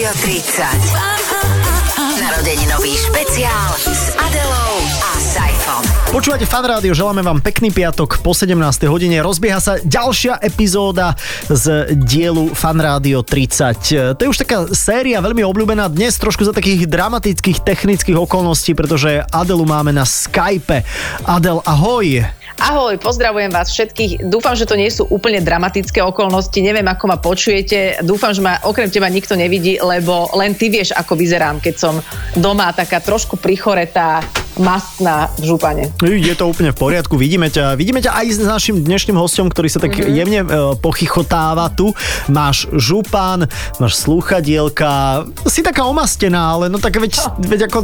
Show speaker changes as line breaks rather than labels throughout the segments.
Rádio 30. Narodeninový špeciál s Adelou.
Počúvate fan rádio, želáme vám pekný piatok po 17. hodine. Rozbieha sa ďalšia epizóda z dielu Fan Rádio 30. To je už taká séria veľmi obľúbená dnes trošku za takých dramatických technických okolností, pretože Adelu máme na Skype. Adel, ahoj.
Ahoj, pozdravujem vás všetkých. Dúfam, že to nie sú úplne dramatické okolnosti. Neviem, ako ma počujete. Dúfam, že ma okrem teba nikto nevidí, lebo len ty vieš, ako vyzerám, keď som doma taká trošku prichoretá, mastná v župane.
Je to úplne v poriadku, vidíme ťa. Vidíme ťa aj s našim dnešným hostom, ktorý sa tak mm-hmm. jemne e, pochychotáva tu. Máš župan, máš slúchadielka, si taká omastená, ale no tak veď, oh. veď ako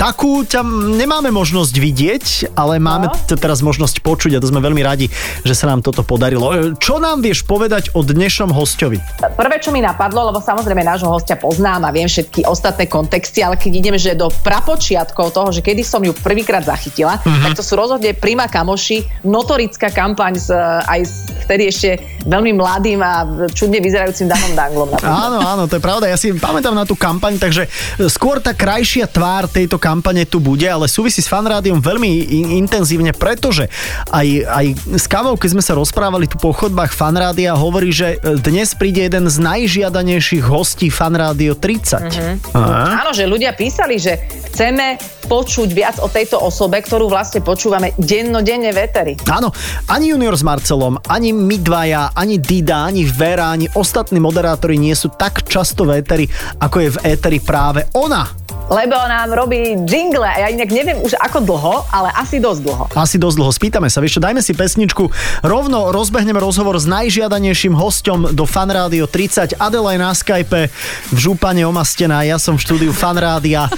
takú ťa nemáme možnosť vidieť, ale máme no. teraz možnosť počuť a to sme veľmi radi, že sa nám toto podarilo. E, čo nám vieš povedať o dnešnom hostovi?
Prvé, čo mi napadlo, lebo samozrejme nášho hostia poznám a viem všetky ostatné kontexty, ale keď ideme, že do prapočiatkov toho, že kedy som ju prvýkrát zachytila, uh-huh. tak to sú rozhodne Prima Kamoši, notorická kampaň s, aj s vtedy ešte veľmi mladým a čudne vyzerajúcim Danom Danglom.
Áno, áno, to je pravda. Ja si pamätám na tú kampaň, takže skôr tá krajšia tvár tejto kampane tu bude, ale súvisí s fanrádiom veľmi intenzívne, pretože aj, aj s kávou, keď sme sa rozprávali tu po chodbách fanrádia, hovorí, že dnes príde jeden z najžiadanejších hostí fanrádio 30.
Uh-huh. Áno, že ľudia písali, že chceme počuť viac o tejto osobe, ktorú vlastne počúvame dennodenne v Eteri.
Áno, ani Junior s Marcelom, ani my dvaja, ani Dida, ani Vera, ani ostatní moderátori nie sú tak často v Eteri, ako je v Eteri práve ona
lebo nám robí jingle a ja inak neviem už ako dlho, ale asi dosť dlho.
Asi dosť dlho. Spýtame sa, vieš čo, dajme si pesničku. Rovno rozbehneme rozhovor s najžiadanejším hostom do Fanrádio 30. Adela je na Skype v župane omastená, ja som v štúdiu Fanrádia.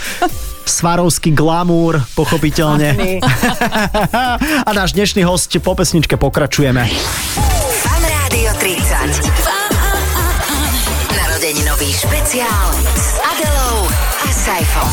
Svarovský glamúr, pochopiteľne. a náš dnešný host po pesničke pokračujeme.
Saifom.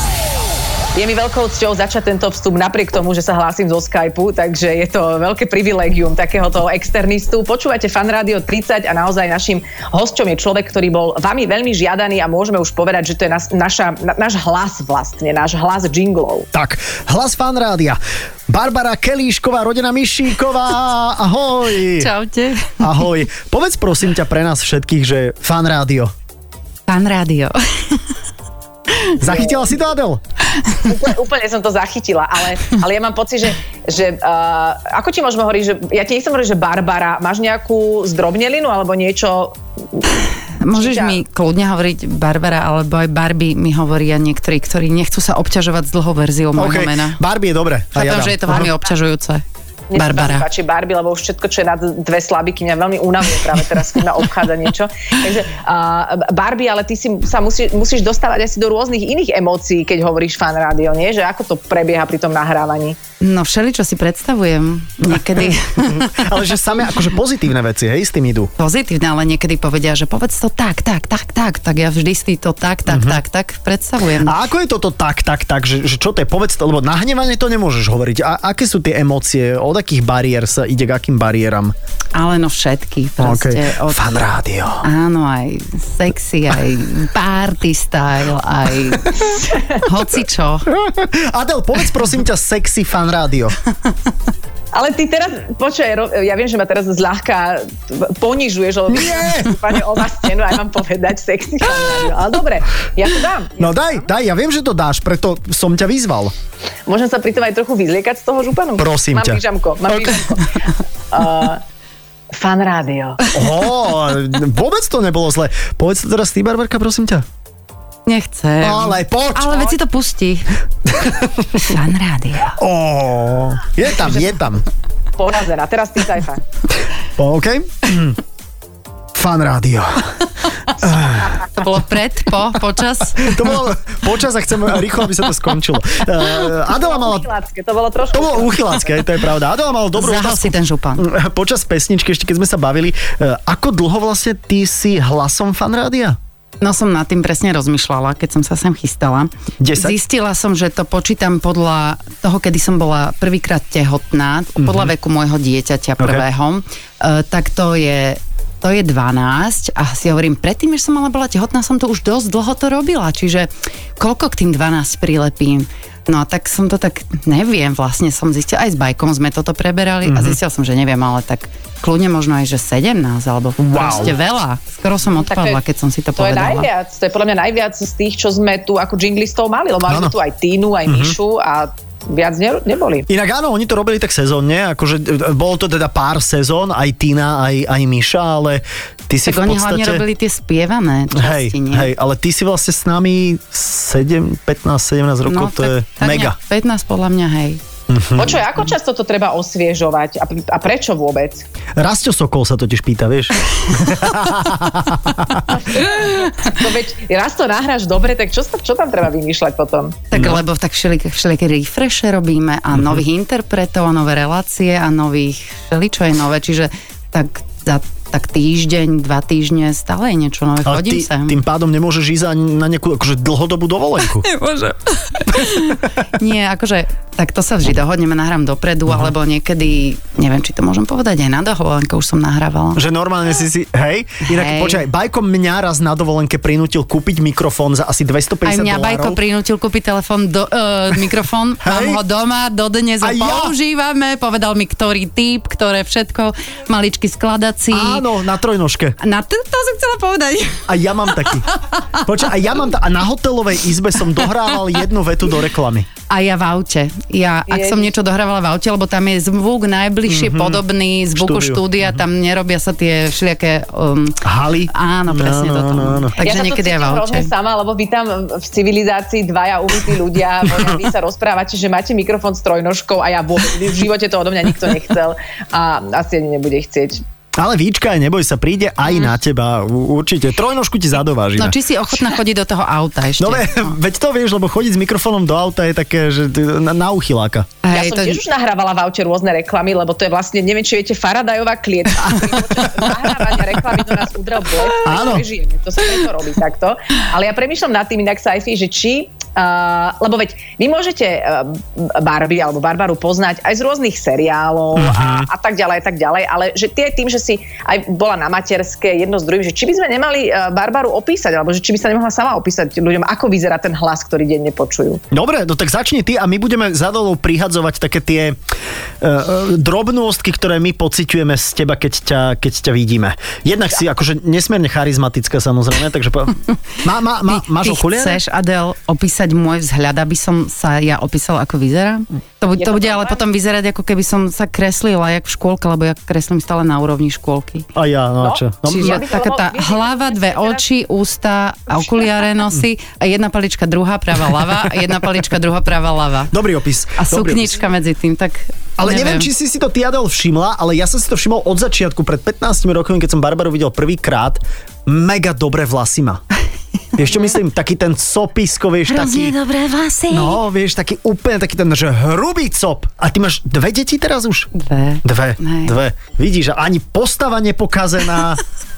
Je mi veľkou cťou začať tento vstup napriek tomu, že sa hlásim zo Skypeu, takže je to veľké privilegium takéhoto externistu. Počúvate Fan Radio 30 a naozaj našim hosťom je človek, ktorý bol vami veľmi žiadaný a môžeme už povedať, že to je nas, naša, na, náš hlas vlastne, náš hlas jinglov.
Tak, hlas Fan Rádia. Barbara Kelíšková, rodina Myšíková, ahoj.
Čaute.
Ahoj. Povedz prosím ťa pre nás všetkých, že Fan Rádio.
Fan Rádio.
Zachytila si to, Adel?
Úplne, úplne som to zachytila, ale, ale ja mám pocit, že, že uh, ako ti môžeme hovoriť, že ja ti nechcem hovoriť, že Barbara, máš nejakú zdrobnelinu alebo niečo?
Môžeš mi kľudne hovoriť Barbara alebo aj Barbie mi hovoria niektorí, ktorí nechcú sa obťažovať s dlhou verziou môjho okay. mena.
Barbie je dobre.
Chápem, ja že je to veľmi obťažujúce.
Mne Barbara. sa páči Barbie, lebo už všetko, čo je nad dve slabiky, mňa veľmi unavuje práve teraz, keď ma obchádza niečo. Takže uh, Barbie, ale ty si sa musí, musíš dostávať asi do rôznych iných emócií, keď hovoríš fan rádio, nie? Že ako to prebieha pri tom nahrávaní?
No všeli, čo si predstavujem. Niekedy.
ale že samé akože pozitívne veci, hej, s tým idú.
Pozitívne, ale niekedy povedia, že povedz to tak, tak, tak, tak, tak ja vždy si to tak, tak, uh-huh. tak, tak predstavujem.
A ako je toto tak, tak, tak, že, že čo to je, povedz to, lebo nahnevanie to nemôžeš hovoriť. A aké sú tie emócie, od akých bariér sa ide k akým bariéram?
Ale no všetky, proste.
Okay. Od... Fan rádio.
Áno, aj sexy, aj party style, aj hocičo.
Adel,
povedz prosím ťa sexy fan rádio.
Ale ty teraz, počuj, ja viem, že ma teraz zľahka ponižuješ, lebo pani o stenu aj mám povedať sexy rádio. Ale dobre, ja to dám.
Ja no daj, dám. daj, ja viem, že to dáš, preto som ťa vyzval.
Môžem sa pritom aj trochu vyzliekať z toho županu?
Prosím
mám
ťa.
Pyžamko, mám okay. pyžamko. Uh, fan rádio.
Oh, vôbec to nebolo zle. Povedz to teraz ty, Barbarka, prosím ťa.
Nechcem.
Ale poč,
Ale veci to pustí. Fan rádio.
Oh, je tam, je tam.
Porazená. Teraz ty Saifa.
OK. Fan rádio.
To bolo pred, po, počas?
To bolo počas a chcem rýchlo, aby sa to skončilo. Uh, Adela mala...
To bolo trošku...
To bolo uchylácké, to je pravda. Adela mala dobrú
Zahal si ten župan.
Počas pesničky, ešte keď sme sa bavili, uh, ako dlho vlastne ty si hlasom fan rádia?
No som nad tým presne rozmýšľala, keď som sa sem chystala.
10?
Zistila som, že to počítam podľa toho, kedy som bola prvýkrát tehotná, mm-hmm. podľa veku môjho dieťaťa prvého. Okay. Uh, tak to je to je 12 a si hovorím, predtým, než som mala bola tehotná, som to už dosť dlho to robila, čiže koľko k tým 12 prilepím? No a tak som to tak, neviem, vlastne som zistila, aj s bajkom sme toto preberali mm-hmm. a zistila som, že neviem, ale tak kľudne možno aj, že 17, alebo wow. proste veľa. Skoro som
No,
odpadla, keď som si to,
To je
povedala.
najviac, to je podľa mňa najviac z tých, čo sme tu ako jinglistov mali, lebo sme tu aj Tínu, aj Mišu a viac ne, neboli.
Inak áno, oni to robili tak sezónne, akože e, bolo to teda pár sezón, aj Tina, aj, aj Miša, ale ty si
Tak
v
oni
podstate...
hlavne robili tie spievané
Hej,
časti, nie?
hej, ale ty si vlastne s nami 7, 15, 17 rokov, to je
No, tak
mega.
nejak 15 podľa mňa, hej.
Počuj, ako často to treba osviežovať a, a prečo vôbec?
Rastio Sokol sa totiž pýta, vieš?
No veď raz to nahráš dobre, tak čo, čo tam treba vymýšľať potom?
Tak no. lebo tak všelijaké, všelijaké refreshe robíme a
Mhm.
nových interpretov a nové relácie a nových všeličo je nové, čiže tak za tak týždeň, dva týždne stále je niečo nové.
Ale
Chodím
ty,
sem.
tým pádom nemôžeš ísť ani na nejakú akože dlhodobú dovolenku.
Nemôžem. Nie, akože, tak to sa vždy dohodneme, nahrám dopredu,
Mhm.
alebo niekedy, neviem, či to môžem povedať, aj na dovolenke už som nahrávala.
Že normálne si si, hej, inak
Hej.
počkaj, Bajko mňa raz na dovolenke prinútil kúpiť mikrofón za asi 250
Aj mňa Bajko
dolárov.
prinútil kúpiť telefón, do, uh, mikrofón, mám ho doma, dodnes ho
Aj ja.
používame, povedal mi, ktorý typ, ktoré všetko, maličky skladací.
Áno, na trojnožke.
Na to, to som chcela povedať.
A ja mám taký. Počkaj, a ja mám ta- a na hotelovej izbe som dohrával jednu vetu do reklamy.
A ja v aute. Ja, ak
Ježiš.
som niečo dohrávala v aute, lebo tam je zvuk najbližšie mm-hmm. podobný zvuku
Štúdiu.
štúdia, tam nerobia sa tie všelijaké... Um,
Haly?
áno, presne
Áno,
toto.
áno, áno.
Takže
ja
niekedy aj v aute.
sama, lebo vy tam v civilizácii dvaja umytí ľudia, vy sa rozprávate, že máte mikrofón s trojnožkou a ja vôbec v živote to odo mňa nikto nechcel a asi ani nebude chcieť.
Ale výčka, neboj sa, príde aj na teba. Určite. Trojnožku ti zadovážime.
No či si ochotná chodiť do toho auta ešte?
No ve, veď to vieš, lebo chodiť s mikrofónom do auta je také, že na, na uchyláka.
Ja
Hej,
som tiež už nahrávala v aute rôzne reklamy, lebo to je vlastne, neviem, či viete, Faradajová klietka. nahrávania reklamy do nás udrel blesk.
Áno.
To sa preto robí takto. Ale ja premýšľam nad tým inak, Saifi, že či Uh, lebo veď vy môžete uh, Barbie alebo Barbaru poznať aj z rôznych seriálov a, a tak ďalej, a tak ďalej, ale že tie tým, že si aj bola na materské jedno z druhým, že či by sme nemali uh, Barbaru opísať, alebo že či by sa nemohla sama opísať ľuďom, ako vyzerá ten hlas, ktorý denne počujú.
Dobre, no tak začni ty a my budeme za dolou prihadzovať také tie uh, drobnostky, ktoré my pociťujeme z teba, keď ťa, keď ťa vidíme. Jednak si akože nesmierne charizmatická samozrejme, takže po... má, má, má, máš
Ty
okuliare?
chceš, Adel, opísať môj vzhľad, aby som sa ja opísala, ako vyzerám? To, to
to
bude ale potom vyzerať, ako keby som sa kreslila, jak v škôlke, lebo ja kreslím stále na úrovni škôlky.
A ja, no,
No,
čo? No,
Čiže
ja
taká tá hlava, dve
teraz-
oči, ústa a okuliare nosí a jedna palička, druhá, pravá, ľava a jedna palička, druhá, pravá, ľava.
Dobrý opis.
A
dobrý
suknička medzi tým, tak
Ale neviem, či si si to ty, Adel, všimla, ale ja som si to všimol od začiatku, pred 15 rokmi, keď som Barbaru videl prvýkrát. Mega dobré vlasy má. Vieš čo myslím? Taký ten copisko, vieš, taký...
dobré vlasy.
No, vieš, taký úplne taký ten, že hrubý cop. A ty máš dve deti teraz už?
Dve.
Dve,
Hej.
dve. Vidíš, ani postava nepokazená.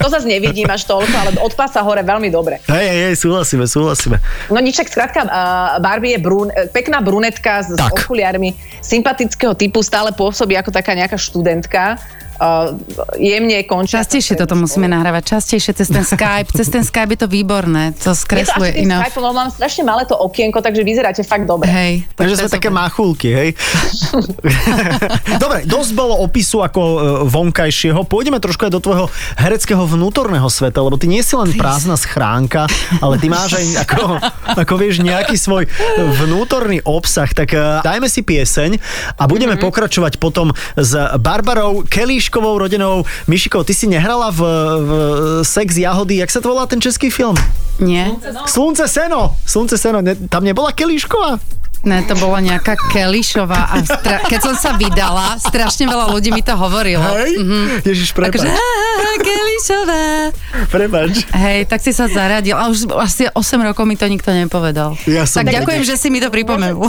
To zase nevidím až toľko, ale od pása hore veľmi dobre.
hej, hej, súhlasíme, súhlasíme.
No ničak, skrátka, uh, Barbie je brún, eh, pekná brunetka s, s
Tak.
okuliarmi, sympatického typu, stále pôsobí ako taká nejaká študentka. Uh, jemne končia.
Častejšie toto musíme nahrávať, častejšie cez ten Skype. Cez ten Skype je to výborné, to
Je to
skresluje
tým
iná.
Skype, lebo mám strašne malé to okienko, takže vyzeráte fakt dobre.
Hej.
Takže
to
sme
je
také
super.
máchulky, hej? Dobre, dosť bolo opisu ako e, vonkajšieho. Pôjdeme trošku aj do tvojho hereckého vnútorného sveta, lebo ty nie si len prázdna schránka, ale ty máš aj ako, ako vieš, nejaký svoj vnútorný obsah. Tak e, dajme si pieseň a budeme
Mhm.
pokračovať potom s Barbarou Kelíškovou rodenou. Mišiko, ty si nehrala v, v Sex Jahody, jak sa to volá ten český film?
Nie?
Slunce seno! Slunce seno, ne, tam nebola Kelíšková?
Ne, to bola nejaká Kelišová a stra- keď som sa vydala, strašne veľa ľudí mi to hovorilo.
Hej? Ježiš, prepač.
Takže, "Á, Kelišová.
Prepač.
Hej, tak si sa zaradil. A už asi 8 rokov mi to nikto nepovedal.
Ja som
tak ďakujem, že si mi to pripomenul.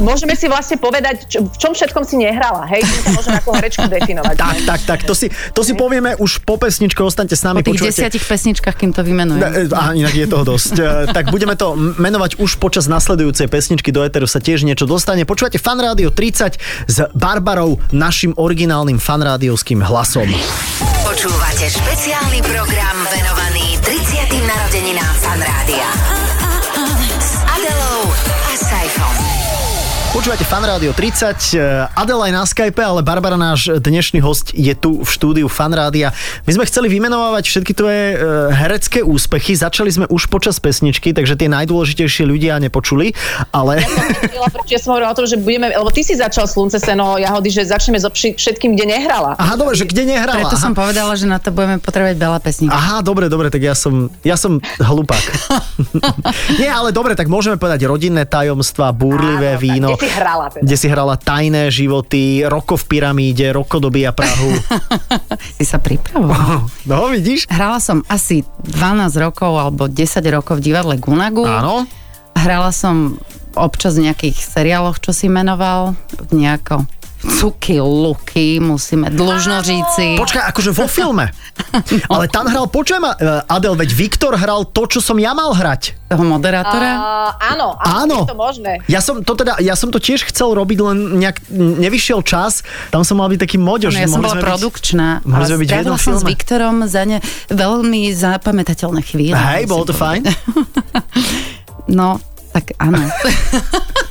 Môžeme si vlastne povedať, čo, v čom všetkom si nehrala, hej? Tým sa môžeme ako herečku definovať.
Tak, tak, tak, to si, to si povieme už po pesničke, ostaňte s nami.
Po tých
počúvajte.
desiatich pesničkách, kým to vymenujem.
e, A inak je toho dosť. E, Tak budeme to menovať už počas nasledujúcej pesničky. Pesničky do Eteru sa tiež niečo dostane. Počúvate Fan Rádio 30 s Barbarou, našim originálnym fanrádiovským hlasom.
Počúvate špeciálny program venovaný 30. narodeninám Fan Rádia.
Počúvate Fan Rádio 30, Adela je na Skype, ale Barbara, náš dnešný host, je tu v štúdiu Fan Rádia. My sme chceli vymenovať všetky tvoje e, herecké úspechy, začali sme už počas pesničky, takže tie najdôležitejšie ľudia nepočuli, ale...
Prečo ja som hovorila o tom, že budeme, lebo ty si začal Slunce, seno, jahody, že začneme so všetkým, kde nehrala.
Aha, dobre, že kde nehrala?
Preto
Aha.
som povedala, že na to budeme potrebovať veľa pesník.
Aha, dobre, dobre, tak ja som, ja som hlupák. Nie, ale dobre, tak môžeme povedať rodinné tajomstvá, búrlivé
Áno,
víno.
Kde si hrala teda?
kde si hrala tajné životy, Roko v pyramíde, Roko dobíja Prahu.
Si sa pripravoval.
No, vidíš?
Hrala som asi 12 rokov alebo 10 rokov v divadle Gunagu.
Áno.
Hrala som občas v nejakých seriáloch, čo si menoval, nejako Cuky, luky, musíme, dlžnožíci.
Počkaj, akože vo filme. Ale tam hral, počujem ma, eh, Adel, veď Viktor hral to, čo som ja mal hrať.
Toho moderátora?
Uh, áno,
Áno.
áno, je to možné.
Ja som to teda, ja som to tiež chcel robiť, len nejak nevyšiel čas. Tam som mal byť taký moďož.
No, ja som bola
byť-
produkčná,
mohli
ale
sme byť v jednom
strávila som s. Viktorom za ne veľmi zapamätateľné chvíle.
Hej, bolo to fajn.
povedať. No, tak áno.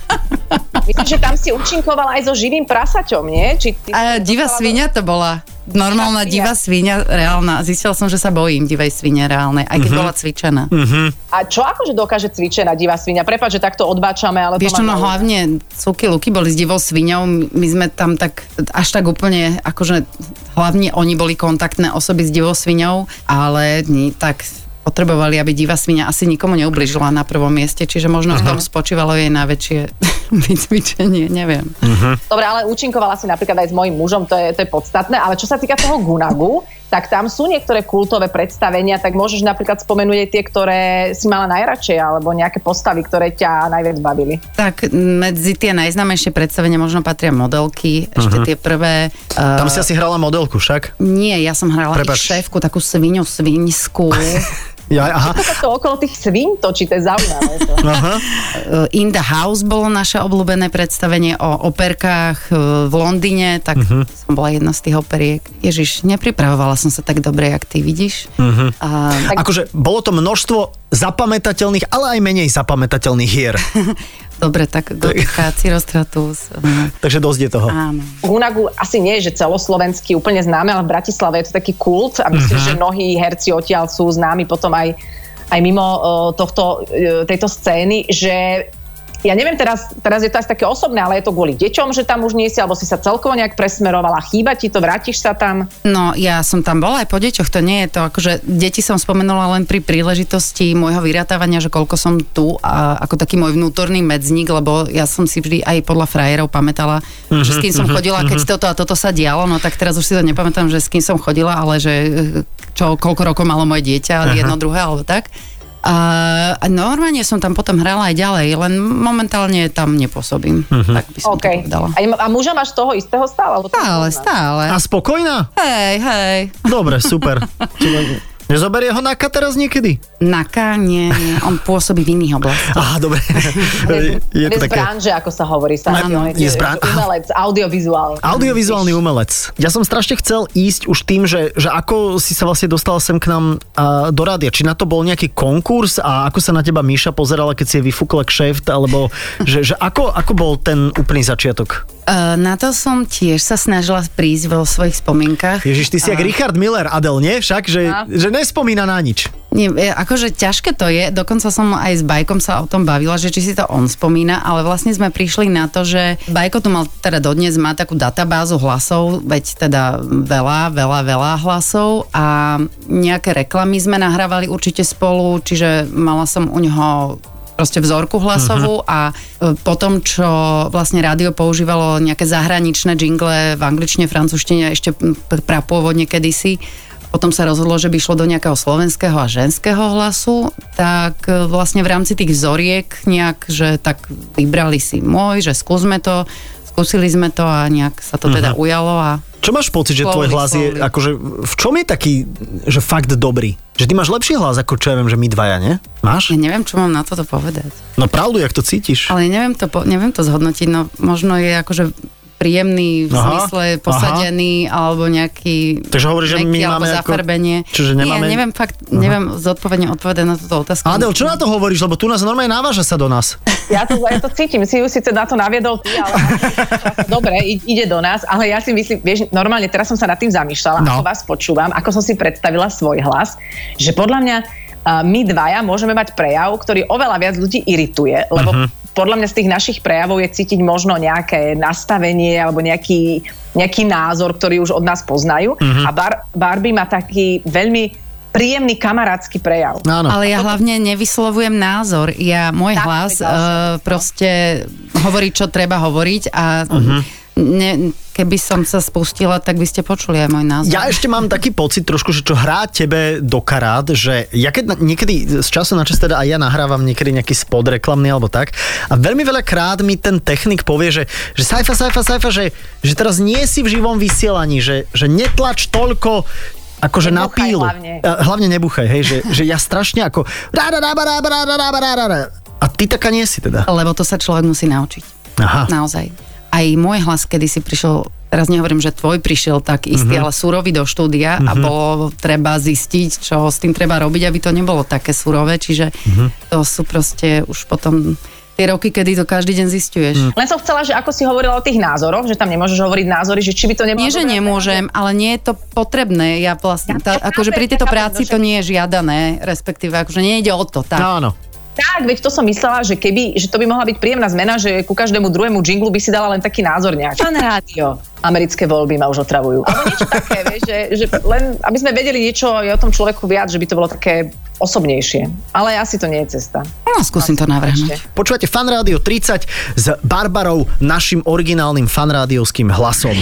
Myslím, že tam si účinkovala aj so živým prasaťom, nie? Či ty
A divá svinia to bola. Normálna divá svinia, reálna. Zistila som, že sa bojím divej svine reálnej, aj keď bola cvičená.
A čo akože dokáže cvičená divá svinia? Prepač, že takto odbáčame, ale
Vieš
to
čo, no hlavne Cuky Luky boli s divou sviňou, my sme tam tak až tak úplne, akože hlavne oni boli kontaktné osoby s divou sviňou, ale nie, tak potrebovali, aby divá svinia asi nikomu neubližila na prvom mieste, čiže možno v tom spočívalo jej najväčšie vycvičenie, neviem.
Dobre, ale účinkovala si napríklad aj s mojim mužom, to je, to je podstatné, ale čo sa týka toho Gunagu, tak tam sú niektoré kultové predstavenia, tak môžeš napríklad spomenúť aj tie, ktoré si mala najradšej, alebo nejaké postavy, ktoré ťa najviac bavili.
Tak medzi tie najznámejšie predstavenia možno patria modelky, ešte tie prvé.
Tam
Uh,
si asi hrala modelku však?
nie, ja som hrala
Prepač.
šéfku, takú svinu sviňskú.
Ja, aha.
Sa to okolo tých svín točí, to je zaujímavé. To.
aha.
Uh, In the House bolo naše obľúbené predstavenie o operkách uh, v Londýne, tak
Mhm.
som bola jedna z tých operiek. Ježiš, nepripravovala som sa tak dobre, jak ty vidíš.
Mhm.
A,
Akože bolo to množstvo zapamätateľných, ale aj menej zapamätateľných hier.
dobre, tak Gotika, Cirostratus.
Takže dosť je toho.
áno.
Gunagu asi nie je, že celoslovenský úplne známe, ale v Bratislave je to taký kult a myslím,
Mhm.
že mnohí herci odtiaľ sú známi potom aj, aj mimo uh, tohto, uh, tejto scény, že ja neviem, teraz, teraz je to asi také osobné, ale je to kvôli deťom, že tam už nie si, alebo si sa celkovo nejak presmerovala, chýba ti to, vrátiš sa tam?
No, ja som tam bola aj po deťoch, to nie je to, akože deti som spomenula len pri príležitosti môjho vyratávania, že koľko som tu a ako taký môj vnútorný medzník, lebo ja som si vždy aj podľa frajerov pamätala,
Mhm,
že s kým som chodila, keď toto a toto sa dialo, no tak teraz už si to nepamätám, že s kým som chodila, ale že eh, čo, koľko rokov malo moje dieťa, jedno, druhé alebo tak. A, a normálne som tam potom hrala aj ďalej, len momentálne tam nepôsobím,
Mhm.
tak by som
OK.
to povedala.
A, a muža máš toho istého stále?
Stále, stále.
A spokojná?
Hej, hej.
Dobre, super. Nezoberie ho Naka teraz niekedy?
Naka, nie, nie, on pôsobí v iných oblastiach.
Aha, dobre.
Je,
je
je
to
z
také...
branže, ako sa hovorí. Sa
Áno, je z bran- aha.
Umelec, audiovizuálny.
Audiovizuálny umelec. Ja som strašne chcel ísť už tým, že, že ako si sa vlastne dostal sem k nám uh, do rádia. Či na to bol nejaký konkurs a ako sa na teba Míša pozerala, keď si je vyfúkla kšeft, alebo že, že ako, ako bol ten úplný začiatok?
Uh, na to som tiež sa snažila prísť vo svojich spomienkach.
Ježiš, ty si jak Richard Miller, Adel, nie? Však, že,
A.
že nespomína na nič.
Nie, e, akože ťažké to je, dokonca som aj s Bajkom sa o tom bavila, že či si to on spomína, ale vlastne sme prišli na to, že Bajko tu mal teda dodnes má takú databázu hlasov, veď teda veľa, veľa, veľa hlasov a nejaké reklamy sme nahrávali určite spolu, čiže mala som u neho proste vzorku hlasovú a e, potom, čo vlastne rádio používalo nejaké zahraničné jingle v angličtine, francúzštine ešte prapôvodne kedysi, potom sa rozhodlo, že by šlo do nejakého slovenského a ženského hlasu, tak e, vlastne v rámci tých vzoriek nejak, že tak vybrali si môj, že skúsme to, skúsili sme to a nejak sa to teda
Mhm.
ujalo a
Čo máš pocit, že tvoj hlas je, akože, v čom je taký, že fakt dobrý? Že ty máš lepší hlas, ako čo ja viem, že my dvaja, nie? Máš?
ja neviem, čo mám na toto povedať.
No pravdu, jak to cítiš.
Ale neviem to, neviem to zhodnotiť, no možno je akože príjemný v
Aha,
zmysle posadený alebo nejaký
Takže hovoríš, že my máme ako-
zafarbenie.
čiže nemáme-
Nie, neviem fakt, neviem zodpovedne odpovedať na túto otázku.
Adel, čo na to hovoríš? Lebo tu nás normálne naváža sa do nás.
Ja to, ja to cítim, si ju síce na to naviedol ty, ale dobre, i- ide do nás, ale ja si myslím, vieš, normálne teraz som sa nad tým zamýšľala,
No.
ako vás počúvam, ako som si predstavila svoj hlas, že podľa mňa my dvaja môžeme mať prejav, ktorý oveľa viac ľudí irituje, lebo uh-huh. Podľa mňa z tých našich prejavov je cítiť možno nejaké nastavenie alebo nejaký, nejaký názor, ktorý už od nás poznajú.
Mhm.
Uh-huh. A Bar- Barbie má taký veľmi príjemný kamarátsky prejav.
Áno.
Ale ja hlavne nevyslovujem názor. Ja, môj
Tak,
hlas uh, proste hovorí, čo treba hovoriť a
Mhm
ne, keby som sa spustila, tak by ste počuli aj môj názor.
Ja ešte mám taký pocit trošku, že čo hrá tebe do karát, že ja keď niekedy z času na čas teda aj ja nahrávam niekedy nejaký spod reklamný alebo tak a veľmi veľa krát mi ten technik povie, že, že sajfa, sajfa, sajfa, že, že teraz nie si v živom vysielaní, že, že netlač toľko Akože na pílu.
Hlavne.
E, hlavne nebuchaj, hej, že, že ja strašne ako... A ty taká nie si teda.
Lebo to sa človek musí naučiť.
Aha.
Naozaj. Aj môj hlas, kedy si prišiel, teraz nehovorím, že tvoj prišiel tak istý,
Mhm.
ale surový do štúdia a bolo treba zistiť, čo s tým treba robiť, aby to nebolo také surové, čiže
Mhm.
to sú proste už potom tie roky, kedy to každý deň zistuješ.
Mm.
Len som chcela, že ako si hovorila o tých názoroch, že tam nemôžeš hovoriť názory, že či by to nebolo...
Nie, že nemôžem, ale nie je to potrebné. Ja vlastne, tá,
Ja
akože pri tejto práci to nie je žiadané, respektíve akože nejde o to. Tak.
No, áno.
Tak, veď to som myslela, že keby, že to by mohla byť príjemná zmena, že ku každému druhému jinglu by si dala len taký názor nejaký. Pán rádio. Americké voľby ma už otravujú. Alebo niečo také, vieš, že, že len, aby sme vedeli niečo aj o tom človeku viac, že by to bolo také osobnejšie. Ale asi to nie je cesta.
No, skúsim to navrhnúť.
Počúvate Fan Rádio 30 s Barbarou, našim originálnym fanrádiovským hlasom.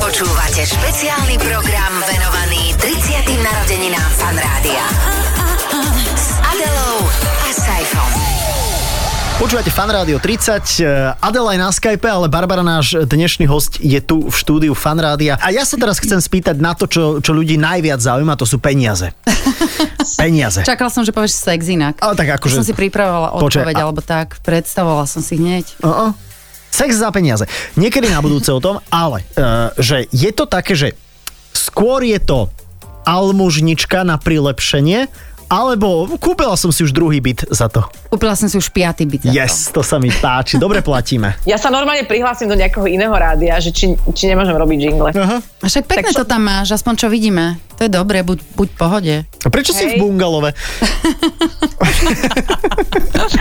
Počúvate špeciálny program venovaný 30. narodeninám Fan Rádia.
Počúvate Fan Rádio 30, eh, Adela je na Skype, ale Barbara, náš dnešný host, je tu v štúdiu Fan Rádia. A ja sa teraz chcem spýtať na to, čo, čo ľudí najviac zaujíma, to sú peniaze. peniaze.
Čakala som, že povieš sex inak.
Ale tak akože-
Som si pripravovala odpoveď,
a-
alebo tak, predstavovala som si hneď.
Uh-uh. Sex za peniaze. Niekedy na budúce o tom, ale uh, že je to také, že skôr je to almužnička na prilepšenie, alebo kúpila som si už druhý byt za to.
Kúpila som si už piaty byt. za to.
Yes, to sa mi páči. Dobre platíme.
Ja sa normálne prihlásim do nejakého iného rádia, že či, či nemôžem robiť jingle.
Aha.
A však pekne
Tak čo-
to tam máš, aspoň čo vidíme. To je dobré, buď, buď v pohode.
A prečo si v
Hej.
bungalove?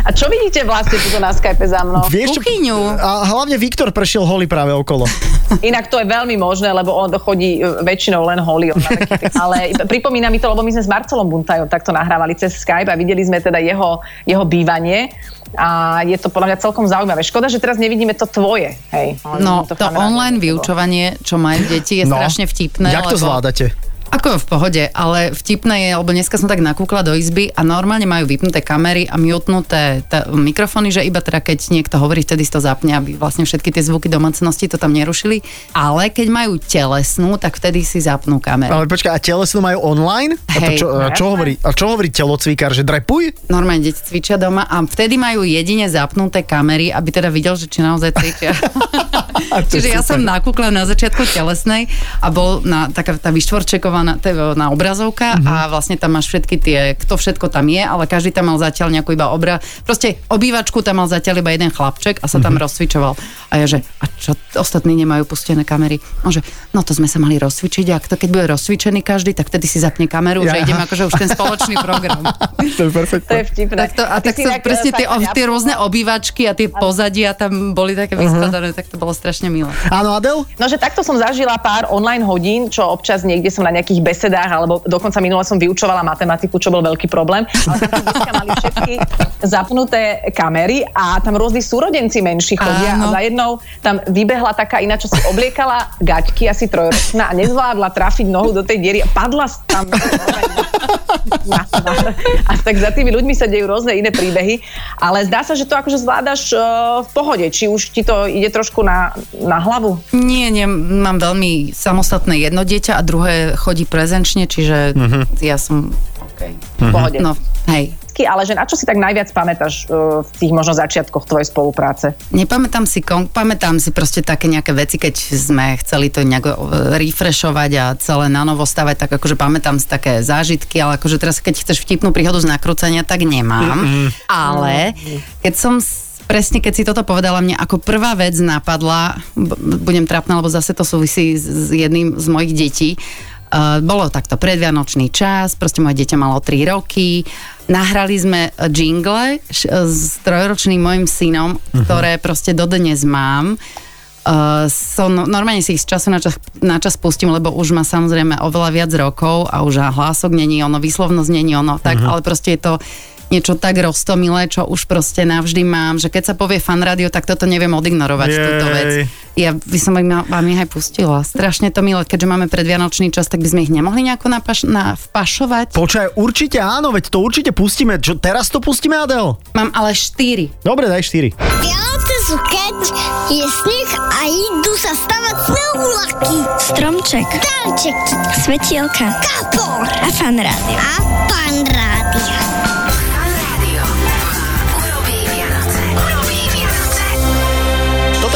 A čo vidíte vlastne tuto na Skype za mnou?
Vieš,
Kuchyňu.
A hlavne Viktor prešiel holý práve okolo.
Inak to je veľmi možné, lebo on chodí e, väčšinou len holý. on. Ale pripomína mi to, lebo my sme s Marcelom Buntajom takto nahrávali cez Skype a videli sme teda jeho, jeho bývanie a je to podľa mňa celkom zaujímavé. Škoda, že teraz nevidíme to tvoje. Hej. Ale
No, to
rádio
online vyučovanie, čo majú deti, je strašne vtipné.
No. Jak to
lebo...
zvládate?
Ako v pohode, ale vtipné je, lebo dneska som tak nakúkla do izby a normálne majú vypnuté kamery a mutnuté t- mikrofóny, že iba teda keď niekto hovorí, vtedy si to zapne, aby vlastne všetky tie zvuky domácnosti to tam nerušili. Ale keď majú telesnú, tak vtedy si zapnú kameru.
Ale počkaj, a telesnú majú online? A, to
Hej.
čo, a, čo hovorí, a čo hovorí telocvikár, že drepuj?
Normálne deti cvičia doma a vtedy majú jedine zapnuté kamery, aby teda videl, že či naozaj cvičia. Čiže ja som nakúkla na začiatku telesnej a bol na, taká tá vyštvorčekovaná tá- na obrazovka
Mhm.
a vlastne tam máš všetky tie, kto všetko tam je, ale každý tam mal zatiaľ nejakú iba obra. Proste obývačku tam mal zatiaľ iba jeden chlapček a sa tam
Mhm.
rozcvičoval. A ja, že a čo ostatní nemajú pustené kamery? No, že no to sme sa mali rozcvičiť a to, keď bude rozcvičený každý, tak vtedy si zapne kameru,
Ja.
že ideme akože už ten spoločný program.
To je perfektné.
To je vtipné.
Tak to, a
Ty
tak
inak,
presne tie, tie rôzne obývačky a tie pozadia tam boli také
Mhm.
vyskladané, tak to bolo strašne milé.
Áno, Adel?
No, že takto som zažila pár online hodín, čo občas niekde som na nejakých besedách, alebo dokonca minule som vyučovala matematiku, čo bol veľký problém. Ale tam mali všetky zapnuté kamery a tam rôzni súrodenci menší chodia
Áno.
a za jednou tam vybehla taká iná, čo si obliekala gaťky, asi trojročná a nezvládla trafiť nohu do tej diery a padla tam a tak za tými ľuďmi sa dejú rôzne iné príbehy, ale zdá sa, že to akože zvládaš uh, v pohode. Či už ti to ide trošku na, na hlavu?
Nie, nie, mám veľmi samostatné jedno dieťa a druhé chodí prezenčne, čiže uh-huh. ja som
okay. pohode.
No, hej
ale že na čo si tak najviac pamätáš uh, v tých možno začiatkoch tvojej spolupráce?
Nepamätám si, pamätám si proste také nejaké veci, keď sme chceli to nejako refreshovať a celé na novo stavať, tak akože pamätám si také zážitky, ale akože teraz keď chceš vtipnú príhodu z nakrúcania, tak nemám. Mm-hmm. Ale keď som presne keď si toto povedala, mne ako prvá vec napadla, budem trápna, lebo zase to súvisí s jedným z mojich detí, Uh, bolo takto predvianočný čas, proste moje dieťa malo 3 roky, nahrali sme jingle s trojročným mojim synom, uh-huh. ktoré proste dodnes mám. Uh, som, no, normálne si ich z času na čas, na čas pustím, lebo už má samozrejme oveľa viac rokov a už hlások není ono, výslovnosť není ono, tak, uh-huh. ale proste je to niečo tak roztomilé, čo už proste navždy mám, že keď sa povie fan radio, tak toto neviem odignorovať, Jej. túto vec. Ja by som vám ich aj pustila. Strašne to milé, keďže máme predvianočný čas, tak by sme ich nemohli nejako napaš- na, vpašovať.
Počkaj, určite áno, veď to určite pustíme. Čo, teraz to pustíme, Adel?
Mám ale štyri.
Dobre, daj štyri.
Vianoce sú keď je sneh a idú sa stavať snehulaky. Stromček. Darčeky. Svetielka. Kapor. A fan rádio. A fan rádio.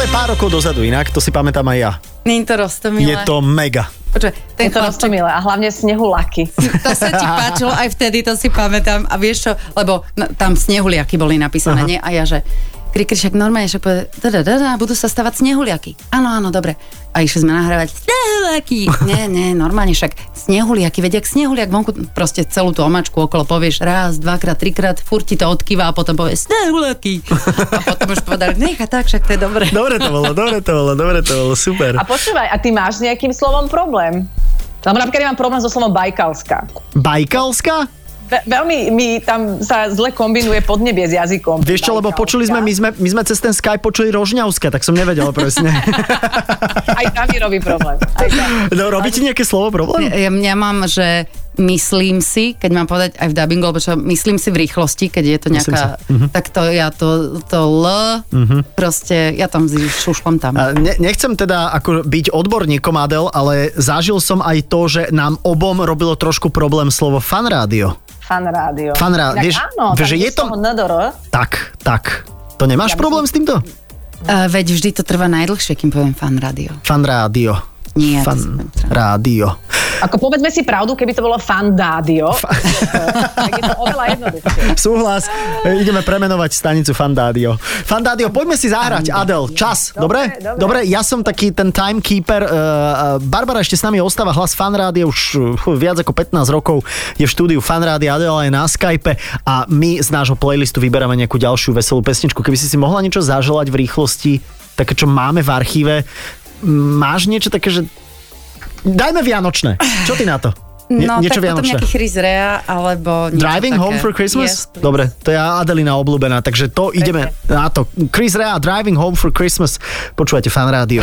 Je pár rokov dozadu inak, to si pamätám aj ja.
Nie to rostomilé.
Je to mega.
Počuaj, ten je to rostomilé a hlavne snehuláky.
To sa ti páčilo aj vtedy, to si pamätám. A vieš čo, lebo tam snehuliaky boli napísané, Aha. nie? A ja, že Krikri však normálne, že povie, da, da, da, budú sa stavať snehuliaky. Áno, áno, dobre. A išli sme nahrávať snehuliaky. nie, nie, normálne však snehuliaky, vedia, snehuliak vonku, proste celú tú omačku okolo povieš raz, dvakrát, trikrát, furt ti to odkýva a potom povieš snehuliaky. A potom už povedali, nechá tak, však to je dobre.
Dobre to bolo, dobre to bolo, dobre to bolo, super.
A počúvaj, a ty máš nejakým slovom problém? Lebo napríklad ja mám problém so slovom bajkalská.
Bajkalská?
Ve, veľmi mi tam sa zle kombinuje podnebie s jazykom.
Vieš čo, lebo počuli sme, my sme, my sme cez ten Skype počuli Rožňavské, tak som nevedel presne.
Aj tam je robí problém. Aj tam.
No, robí ti nejaké slovo problém?
Ja, ja mám, že myslím si, keď mám povedať aj v dubbingu, lebo čo myslím si v rýchlosti, keď je to nejaká, uh-huh. tak to ja to, to L, uh-huh. proste ja tam šušlom tam.
Ne, nechcem teda ako byť odborníkom Adel, ale zažil som aj to, že nám obom robilo trošku problém slovo fan rádio.
Fan rádio.
Fan rádio. Vieš,
áno, že je to...
Tak, tak. To nemáš ja problém s týmto?
Uh, veď vždy to trvá najdlhšie, kým poviem fan rádio.
Fan rádio.
Nie,
fan rádio.
Ako povedzme si pravdu, keby to bolo Fandádio, Fa- tak je to oveľa jednoduchšie.
Súhlas, ideme premenovať stanicu Fandádio. Fandádio, poďme si zahrať, Adel, čas, dobre? Dobre, dobre ja som taký ten timekeeper. Uh, Barbara ešte s nami ostáva hlas Fanrádia už uh, viac ako 15 rokov je v štúdiu Fanrádia, Adel je na Skype a my z nášho playlistu vyberáme nejakú ďalšiu veselú pesničku. Keby si si mohla niečo zaželať v rýchlosti, také, čo máme v archíve, máš niečo také, že Dajme Vianočné. Čo ty na to?
Nie, no, niečo tak Vianočné. potom nejaký Chris Rea, alebo
Driving také. Home for Christmas? Yes, Dobre, to je Adelina obľúbená, takže to Pekne. ideme na to. Chris Rea, Driving Home for Christmas. Počúvajte fan rádio.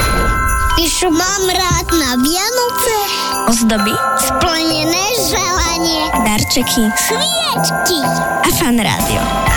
Iš mám rád na Vianoce. Ozdoby. Splnené želanie. Darčeky. Sviečky. A fan rádio.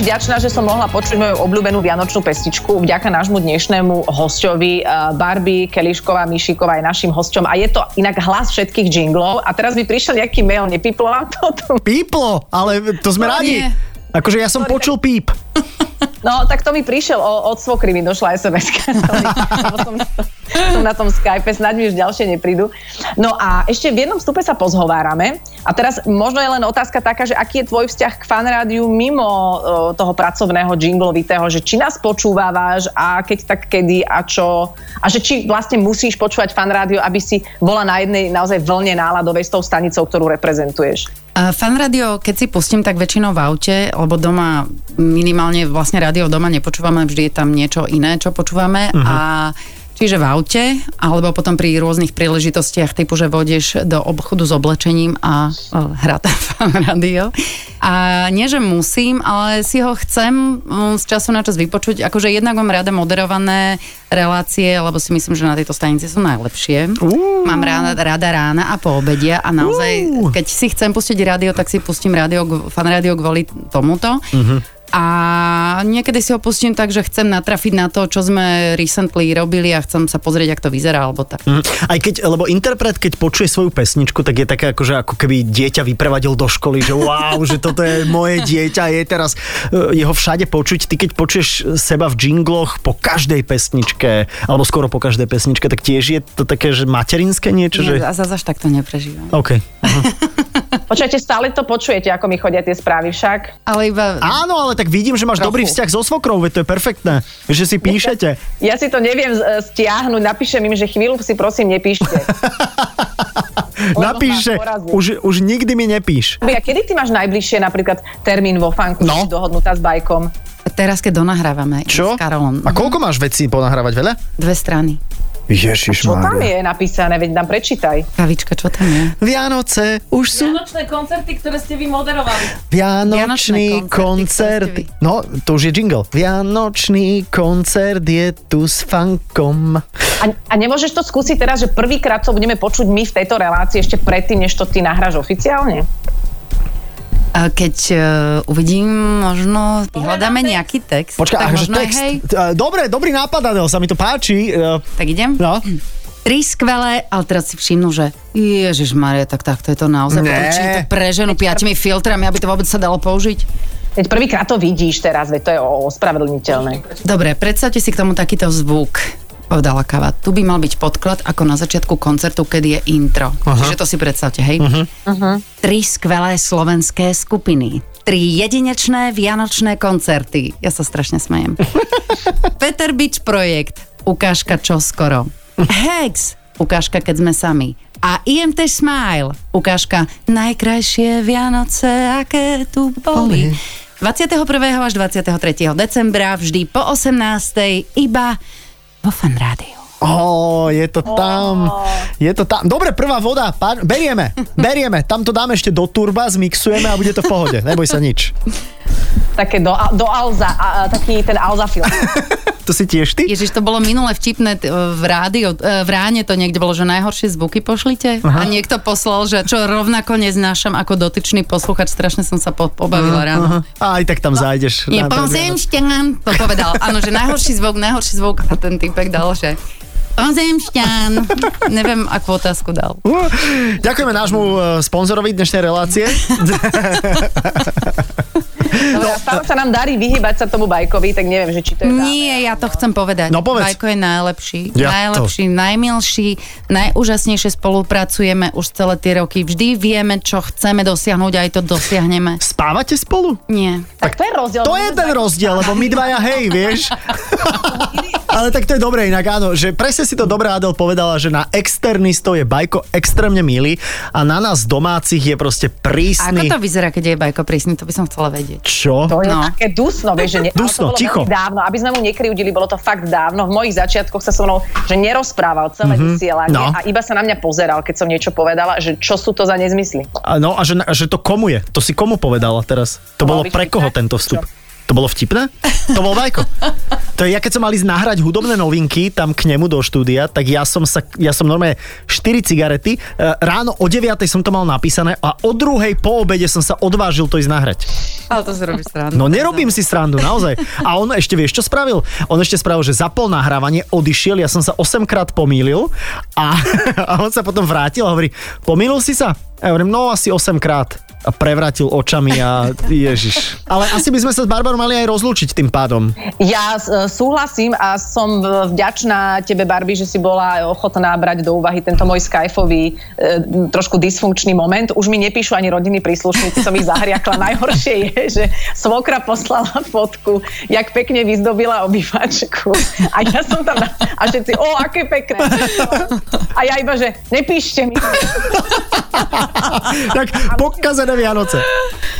Veľmi vďačná, že som mohla počuť moju obľúbenú vianočnú pestičku vďaka nášmu dnešnému hostovi uh, Barbie Kelišková Mišiková je našim hosťom a je to inak hlas všetkých jinglov a teraz by prišiel nejaký mail, nepiplo vám to?
Píplo, ale to sme
No
radi.
nie.
Akože ja som počul píp.
No, tak to mi prišiel o, od svokry, mi došla sms som, som na tom Skype, snad mi už ďalšie neprídu. No a ešte v jednom stupe sa pozhovárame a teraz možno je len otázka taká, že aký je tvoj vzťah k fanrádiu mimo o, toho pracovného jinglovitého, že či nás počúvávaš a keď tak kedy a čo a že či vlastne musíš počúvať fanrádio, aby si bola na jednej naozaj vlne náladovej s tou stanicou, ktorú reprezentuješ.
A fan rádio, keď si pustím, tak väčšinou v aute, lebo doma minimálne vlastne rádio doma nepočúvame, vždy je tam niečo iné, čo počúvame uh-huh. a Čiže v aute, alebo potom pri rôznych príležitostiach, typu, že vodieš do obchodu s oblečením a fan rádio. A nie, že musím, ale si ho chcem um, z času na čas vypočuť. Akože jednak mám rada moderované relácie, lebo si myslím, že na tejto stanici sú najlepšie. Uh. Mám rada, rada rána a po obedia a naozaj,
Uh.
keď si chcem pustiť rádio, tak si pustím rádio, fan rádio kvôli tomuto. Uh-huh. A niekedy si ho pustím tak, že chcem natrafiť na to, čo sme recently robili a chcem sa pozrieť, ako to vyzerá, alebo tak.
Mhm. Aj keď, lebo interpret, keď počuje svoju pesničku, tak je také ako, že ako keby dieťa vyprevadil do školy, že wow, že toto je moje dieťa, je teraz uh, jeho všade počuť. Ty keď počuješ seba v jingloch po každej pesničke, alebo skoro po každej pesničke, tak tiež je to také, že materinské niečo, že...
Nie, a zase až tak to neprežívam.
OK.
Počujete, stále to počujete, ako mi chodia tie správy však.
Ale iba...
Áno, ale tak vidím, že máš
Trochu.
dobrý vzťah so svokrou, veď to je perfektné. Že si píšete.
Ja si to neviem z- stiahnuť, napíšem im, že chvíľu si prosím nepíšte. Lebo
Napíš, že už, už nikdy mi nepíš.
A kedy ty máš najbližšie napríklad termín vo fanku,
no.
dohodnutá s bajkom?
Teraz, keď donahrávame
Čo?
s Karolom.
A koľko máš vecí ponahrávať? Veľa?
Dve strany.
Ježiš
Čo tam je napísané, veď nám prečítaj.
Kavička, čo tam je?
Vianoce už sú
Vianočné koncerty, ktoré ste vy moderovali.
Vianočný
Vianočné
koncert.
koncerty, ktoré
No, to už je jingle. Vianočný koncert je tu s fankom.
A, a nemôžeš to skúsiť teraz, že prvýkrát to budeme počuť my v tejto relácii ešte predtým, než to ty nahráš oficiálne?
Keď uh, uvidím, možno vyhľadáme nejaký text.
Počkaj,
tak
akože
možno
text.
Hej,
Uh, Dobre, dobrý nápad, Adel, sa mi to páči. Uh,
tak idem?
No.
Tri skvelé, ale teraz si všimnú, že Ježiš Maria, tak takto je to naozaj.
Ne.
Pre ženu piatimi filtrami, aby to vôbec sa dalo použiť.
Veď prvýkrát to vidíš teraz, veď to je o- ospravedlniteľné.
Dobre, predstavte si k tomu takýto zvuk povedala Kava. Tu by mal byť podklad ako na začiatku koncertu, kedy je intro. Čiže to si predstavte, hej?
Mhm.
Tri skvelé slovenské skupiny. Tri jedinečné vianočné koncerty. Ja sa strašne smejem. Peter Beach projekt. Ukážka čoskoro. Hex. Ukážka, keď sme sami. A IMT Smile. Ukážka najkrajšie Vianoce, aké tu boli. 21. až 23. decembra vždy po 18. iba vo Fan Rádiu.
Ó, je to tam. Je to tam. Dobre, prvá voda. Pán, berieme, berieme. Tam to dáme ešte do turba, zmixujeme a bude to v pohode. Neboj sa nič.
Také do, do Alza, a, taký ten Alzafil.
To si tiež ty?
Ježiš, to bolo minule vtipné v rádiu, e, v ráne to niekde bolo, že najhoršie zvuky pošlite. A niekto poslal, že čo rovnako neznášam ako dotyčný posluchač, strašne som sa po- pobavila ráno.
A aj tak tam zájdeš.
Nie, pozemšťan, to povedal. Áno, že najhorší zvuk, najhorší zvuk. A ten typek dal, že pozemšťan. Neviem, akú otázku dal.
Uh, Ďakujeme nášmu uh, sponzorovi dnešnej relácie.
Dobre, a stále sa nám darí vyhybať sa tomu bajkovi, tak neviem, že či to je dáme.
Nie, ja to chcem povedať.
No, povedz.
Bajko je najlepší.
Ja
najlepší, najmilší, najúžasnejšie spolupracujeme už celé tie roky. Vždy vieme, čo chceme dosiahnuť, aj to dosiahneme.
Spávate spolu?
Nie.
Tak to je rozdiel.
To je ten rozdiel, lebo my dvaja hej, vieš. Ale tak to je dobré inak, áno, že presne si to dobré Adel povedala, že na externistov je Bajko extrémne milý a na nás domácich je proste
Ako
prísny.
to vyzerá, keď je Bajko prísny? To by som chcela vedieť.
Čo?
To je
No.
také dusno, vieš, že ne,
Dusno, ticho.
dávno, aby sme mu nekryudili, bolo to fakt dávno. V mojich začiatkoch sa so mnou, že nerozprával celé mm-hmm. vysielanie
No.
a iba sa na mňa pozeral, keď som niečo povedala, že čo sú to za nezmysly.
A No a že, a že to komu je? To si komu povedala teraz? To bolo
Bolo
pre koho tento vstup?
Čo?
To bolo vtipné? To bol Vajko. To je, ja keď som mali ísť nahrať hudobné novinky tam k nemu do štúdia, tak ja som sa, ja som normálne 4 cigarety, e, ráno o 9 som to mal napísané a o druhej po obede som sa odvážil to ísť nahrať.
Ale to si robíš srandu.
No nerobím si srandu, naozaj. A on ešte vieš, čo spravil? On ešte spravil, že zapol nahrávanie, odišiel, ja som sa 8 krát pomýlil a, a on sa potom vrátil a hovorí, pomýlil si sa? A ja hovorím, no asi 8 krát a prevrátil očami a ježiš. Ale asi by sme sa s Barbarou mali aj rozlúčiť tým pádom.
Ja e, súhlasím a som vďačná tebe, Barbie, že si bola ochotná brať do úvahy tento môj skyfový e, trošku dysfunkčný moment. Už mi nepíšu ani rodiny príslušníci, som ich zahriakla. Najhoršie je, že svokra poslala fotku, jak pekne vyzdobila obývačku. A ja som tam, na- a všetci, o, aké pekné. A ja iba, že nepíšte mi.
Tak pokazené Vianoce.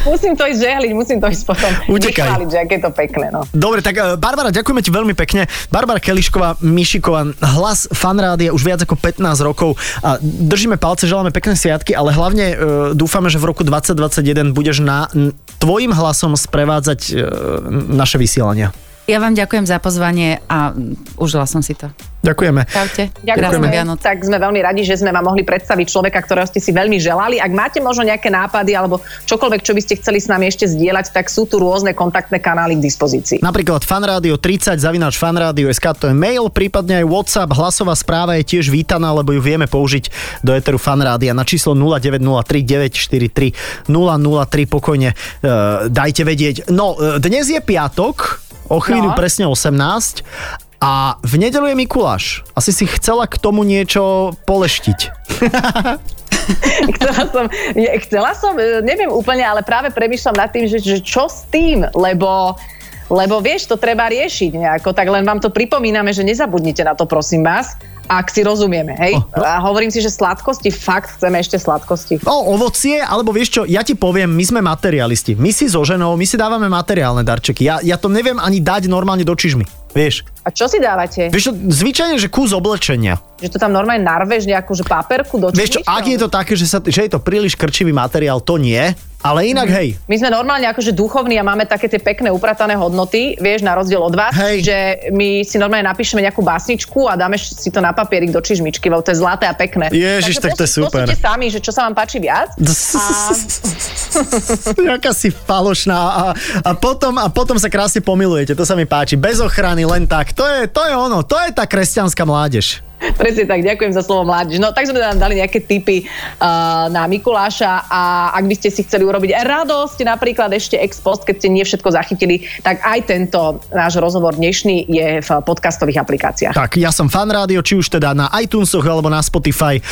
Musím to ísť žehliť, musím to ísť potom
Utekaj.
vychváliť, že aké je to pekné. No.
Dobre, tak e, Barbara, ďakujeme ti veľmi pekne. Barbara Kelišková, Mišiková, hlas fanrádia už viac ako 15 rokov. A držíme palce, želáme pekné sviatky, ale hlavne e, dúfame, že v roku 2021 budeš na tvojim hlasom sprevádzať e, naše vysielania.
Ja vám ďakujem za pozvanie a užila som si to.
Ďakujeme.
Čaute.
Ďakujeme.
Vianoce.
Tak sme veľmi radi, že sme vám mohli predstaviť človeka, ktorého ste si veľmi želali. Ak máte možno nejaké nápady alebo čokoľvek, čo by ste chceli s nami ešte zdieľať, tak sú tu rôzne kontaktné kanály k dispozícii.
Napríklad fanrádio 30 zavináč fanrádio.sk to je mail, prípadne aj WhatsApp, hlasová správa je tiež vítaná, lebo ju vieme použiť do eteru fanrádia na číslo 0903 943 003 pokojne e, dajte vedieť. No, e, dnes je piatok, o chvíľu
No.
presne 18 a v nedelu je Mikuláš. Asi si chcela k tomu niečo poleštiť.
chcela som, chcela som, e, neviem úplne, ale práve premýšľam nad tým, že, že čo s tým, lebo lebo vieš, to treba riešiť nejako, tak len vám to pripomíname, že nezabudnite na to, prosím vás, ak si rozumieme, hej? A hovorím si, že sladkosti, fakt chceme ešte sladkosti.
No, ovocie, alebo vieš čo, ja ti poviem, my sme materialisti. My si so ženou, my si dávame materiálne darčeky. Ja, ja to neviem ani dať normálne do čižmy. Vieš,
A čo si dávate?
vieš zvyčajne, že kus oblečenia.
Že to tam normálne narveš nejakú že paperku do
Vieš čo, ak je to také, že, sa, že je to príliš krčivý materiál, to nie. Ale inak,
Mhm.
hej,
My sme normálne akože duchovní a máme také tie pekné upratané hodnoty, vieš, na rozdiel od vás,
Hej.
že my si normálne napíšeme nejakú básničku a dáme si to na papierik do čižmičky, lebo to je zlaté a pekné.
Ježiš, tak to je super.
Posúďte sami, že čo sa vám páči viac.
Jaká si falošná a, a, potom, a potom sa krásne pomilujete, to sa mi páči. Bez ochrany, len tak. To je, to je ono, to je tá kresťanská mládež.
Presne tak, ďakujem za slovo mládež. No tak sme nám dali nejaké tipy uh, na Mikuláša a ak by ste si chceli urobiť radosť, napríklad ešte ex post, keď ste nie všetko zachytili, tak aj tento náš rozhovor dnešný je v podcastových aplikáciách.
Tak, ja som fan rádio, či už teda na iTunesoch alebo na Spotify, e,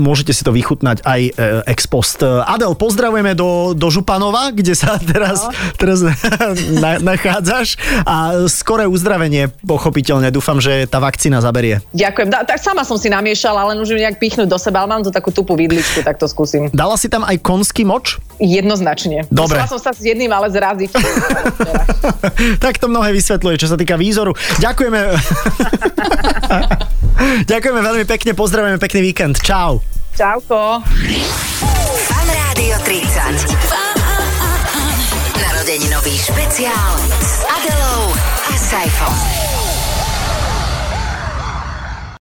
môžete si to vychutnať aj e, ex post. E, Adel, pozdravujeme do, do Županova, kde sa teraz,
No.
teraz na, nachádzaš a skoré uzdravenie, pochopiteľne. Dúfam, že tá vakcína zaberie.
Ďakujem. Tak sama som si namiešala, len už ju nejak pichnúť do seba, ale mám tu takú tupú vidličku, tak to skúsim.
Dala si tam aj konský moč?
Jednoznačne.
Dobre.
Musela som sa s jedným ale zraziť.
tak to mnohé vysvetľuje, čo sa týka výzoru. Ďakujeme. Ďakujeme veľmi pekne, pozdravujeme pekný víkend. Čau.
Čauko.
Fan Rádio 30. Narodeninový špeciál s Adelou a Saifom.